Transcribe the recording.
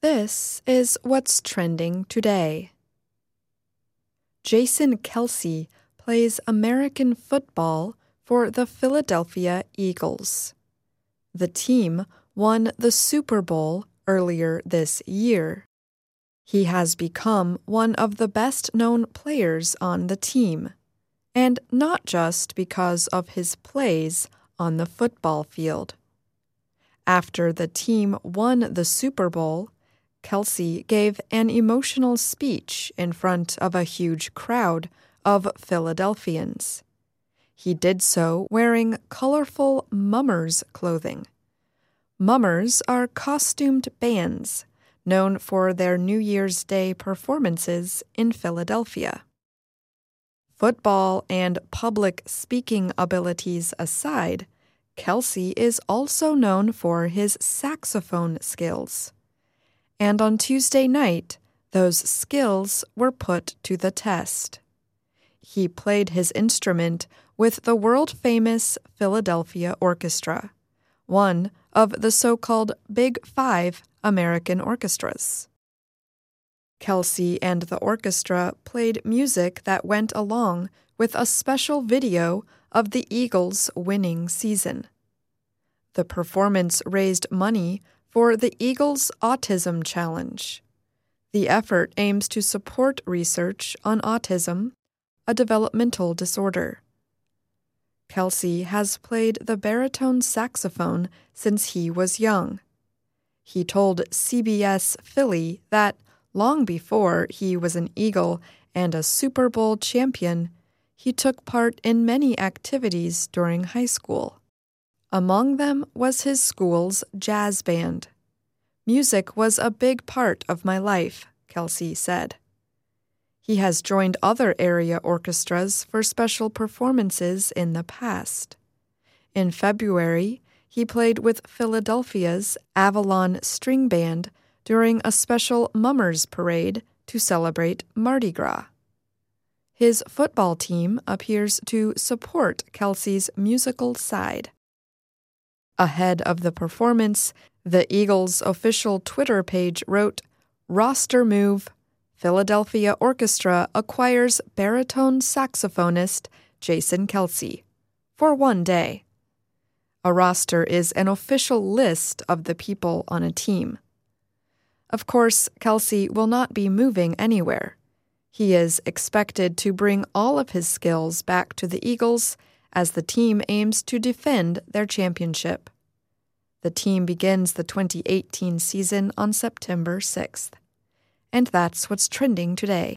This is what's trending today. Jason Kelce plays American football for the Philadelphia Eagles. The team won the Super Bowl earlier this year. He has become one of the best known players on the team, and not just because of his plays on the football field. After the team won the Super Bowl, Kelce gave an emotional speech in front of a huge crowd of Philadelphians. He did so wearing colorful mummers clothing. Mummers are costumed bands known for their New Year's Day performances in Philadelphia. Football and public speaking abilities aside, Kelce is also known for his saxophone skills. And on Tuesday night, those skills were put to the test. He played his instrument with the world famous Philadelphia Orchestra, one of the so called Big Five American orchestras. Kelce and the orchestra played music that went along with a special video of the Eagles' winning season. The performance raised money for the Eagles Autism Challenge. The effort aims to support research on autism, a developmental disorder. Kelce has played the baritone saxophone since he was young. He told CBS Philly that long before he was an Eagle and a Super Bowl champion, he took part in many activities during high school. Among them was his school's jazz band. Music was a big part of my life, Kelce said. He has joined other area orchestras for special performances in the past. In February, he played with Philadelphia's Avalon String Band during a special Mummers Parade to celebrate Mardi Gras. His football team appears to support Kelce's musical side. Ahead of the performance, the Eagles' official Twitter page wrote, Roster move Philadelphia Orchestra acquires baritone saxophonist Jason Kelce for one day. A roster is an official list of the people on a team. Of course, Kelce will not be moving anywhere. He is expected to bring all of his skills back to the Eagles as the team aims to defend their championship. The team begins the 2018 season on September 6th. And that's what's trending today.